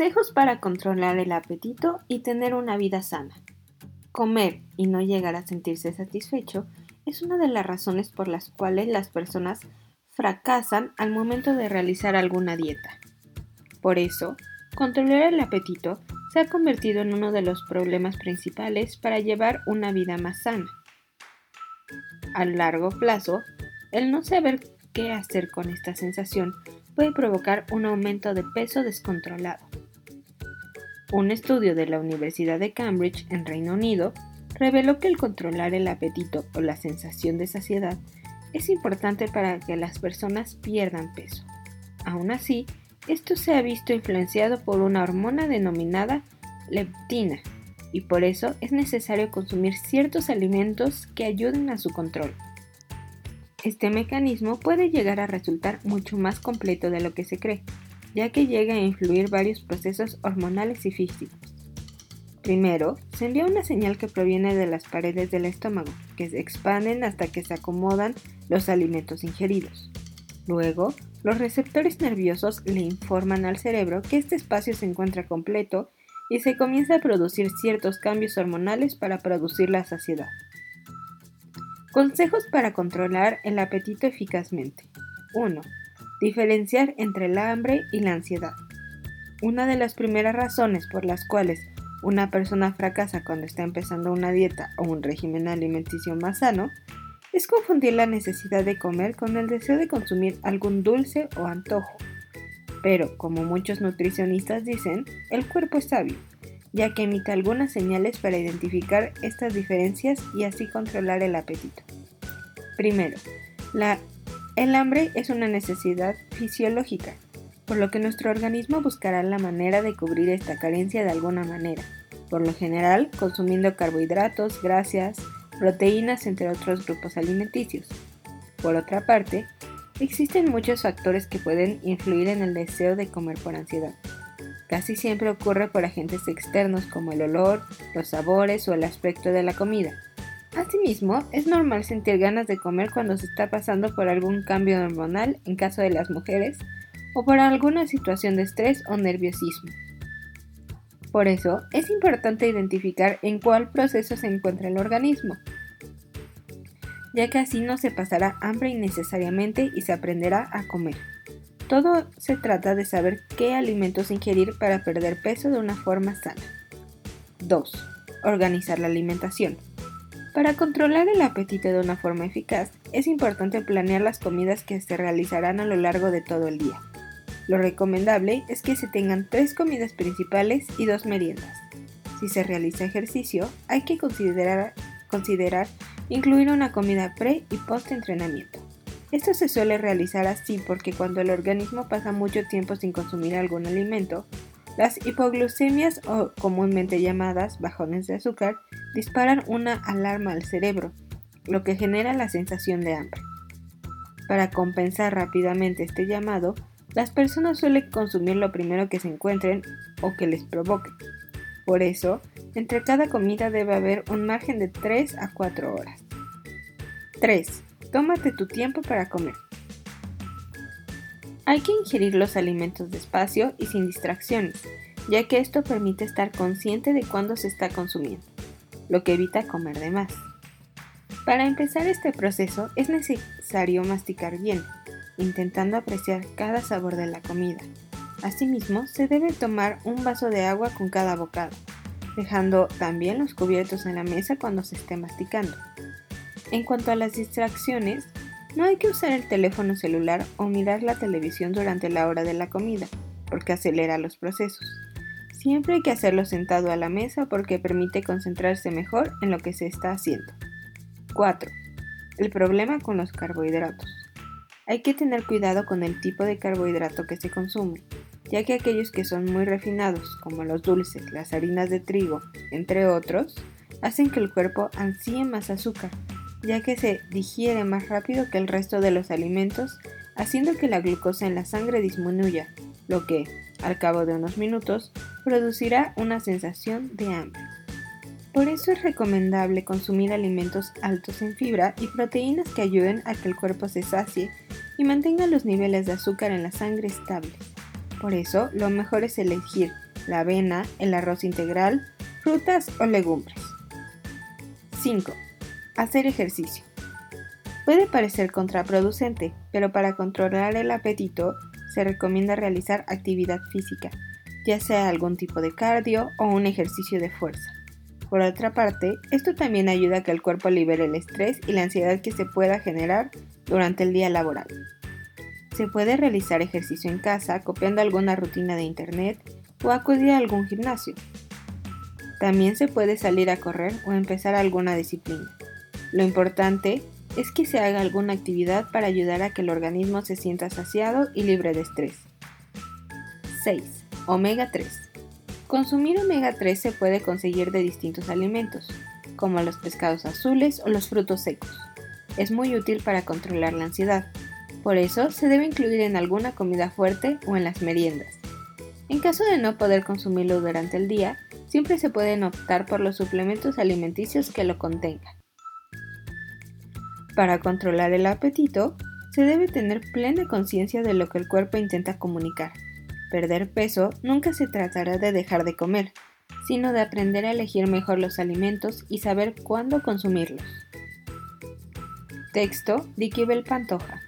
Consejos para controlar el apetito y tener una vida sana. Comer y no llegar a sentirse satisfecho es una de las razones por las cuales las personas fracasan al momento de realizar alguna dieta. Por eso, controlar el apetito se ha convertido en uno de los problemas principales para llevar una vida más sana. A largo plazo, el no saber qué hacer con esta sensación puede provocar un aumento de peso descontrolado. Un estudio de la Universidad de Cambridge en Reino Unido reveló que el controlar el apetito o la sensación de saciedad es importante para que las personas pierdan peso. Aún así, esto se ha visto influenciado por una hormona denominada leptina y por eso es necesario consumir ciertos alimentos que ayuden a su control. Este mecanismo puede llegar a resultar mucho más completo de lo que se cree, ya que llega a influir varios procesos hormonales y físicos. Primero, se envía una señal que proviene de las paredes del estómago, que se expanden hasta que se acomodan los alimentos ingeridos. Luego, los receptores nerviosos le informan al cerebro que este espacio se encuentra completo y se comienza a producir ciertos cambios hormonales para producir la saciedad. Consejos para controlar el apetito eficazmente. 1. Diferenciar entre el hambre y la ansiedad. Una de las primeras razones por las cuales una persona fracasa cuando está empezando una dieta o un régimen alimenticio más sano es confundir la necesidad de comer con el deseo de consumir algún dulce o antojo. Pero, como muchos nutricionistas dicen, el cuerpo es sabio, ya que emite algunas señales para identificar estas diferencias y así controlar el apetito. Primero, la el hambre es una necesidad fisiológica, por lo que nuestro organismo buscará la manera de cubrir esta carencia de alguna manera, por lo general consumiendo carbohidratos, grasas, proteínas, entre otros grupos alimenticios. Por otra parte, existen muchos factores que pueden influir en el deseo de comer por ansiedad. Casi siempre ocurre por agentes externos como el olor, los sabores o el aspecto de la comida Asimismo, es normal sentir ganas de comer cuando se está pasando por algún cambio hormonal en caso de las mujeres o por alguna situación de estrés o nerviosismo. Por eso, es importante identificar en cuál proceso se encuentra el organismo, ya que así no se pasará hambre innecesariamente y se aprenderá a comer. Todo se trata de saber qué alimentos ingerir para perder peso de una forma sana. 2. Organizar la alimentación. Para controlar el apetito de una forma eficaz, es importante planear las comidas que se realizarán a lo largo de todo el día. Lo recomendable es que se tengan tres comidas principales y dos meriendas. Si se realiza ejercicio, hay que considerar, incluir una comida pre y post entrenamiento. Esto se suele realizar así porque cuando el organismo pasa mucho tiempo sin consumir algún alimento, las hipoglucemias o comúnmente llamadas bajones de azúcar disparan una alarma al cerebro, lo que genera la sensación de hambre. Para compensar rápidamente este llamado, las personas suelen consumir lo primero que se encuentren o que les provoque. Por eso, entre cada comida debe haber un margen de 3 a 4 horas. 3. Tómate tu tiempo para comer. Hay que ingerir los alimentos despacio y sin distracciones, ya que esto permite estar consciente de cuándo se está consumiendo lo que evita comer de más. Para empezar este proceso es necesario masticar bien, intentando apreciar cada sabor de la comida. Asimismo, se debe tomar un vaso de agua con cada bocado, dejando también los cubiertos en la mesa cuando se esté masticando. En cuanto a las distracciones, no hay que usar el teléfono celular o mirar la televisión durante la hora de la comida, porque acelera los procesos. Siempre hay que hacerlo sentado a la mesa porque permite concentrarse mejor en lo que se está haciendo. 4. El problema con los carbohidratos. Hay que tener cuidado con el tipo de carbohidrato que se consume, ya que aquellos que son muy refinados, como los dulces, las harinas de trigo, entre otros, hacen que el cuerpo ansíe más azúcar, ya que se digiere más rápido que el resto de los alimentos, haciendo que la glucosa en la sangre disminuya, lo que, al cabo de unos minutos, producirá una sensación de hambre. Por eso es recomendable consumir alimentos altos en fibra y proteínas que ayuden a que el cuerpo se sacie y mantenga los niveles de azúcar en la sangre estables. Por eso, lo mejor es elegir la avena, el arroz integral, frutas o legumbres. 5. Hacer ejercicio. Puede parecer contraproducente, pero para controlar el apetito se recomienda realizar actividad física, ya sea algún tipo de cardio o un ejercicio de fuerza. Por otra parte, esto también ayuda a que el cuerpo libere el estrés y la ansiedad que se pueda generar durante el día laboral. Se puede realizar ejercicio en casa copiando alguna rutina de internet o acudir a algún gimnasio. También se puede salir a correr o empezar alguna disciplina. Lo importante es que se haga alguna actividad para ayudar a que el organismo se sienta saciado y libre de estrés. 6. Omega 3. Consumir omega 3 se puede conseguir de distintos alimentos, como los pescados azules o los frutos secos. Es muy útil para controlar la ansiedad, por eso se debe incluir en alguna comida fuerte o en las meriendas. En caso de no poder consumirlo durante el día, siempre se pueden optar por los suplementos alimenticios que lo contengan. Para controlar el apetito, se debe tener plena conciencia de lo que el cuerpo intenta comunicar. Perder peso nunca se tratará de dejar de comer, sino de aprender a elegir mejor los alimentos y saber cuándo consumirlos. Texto de Pantoja.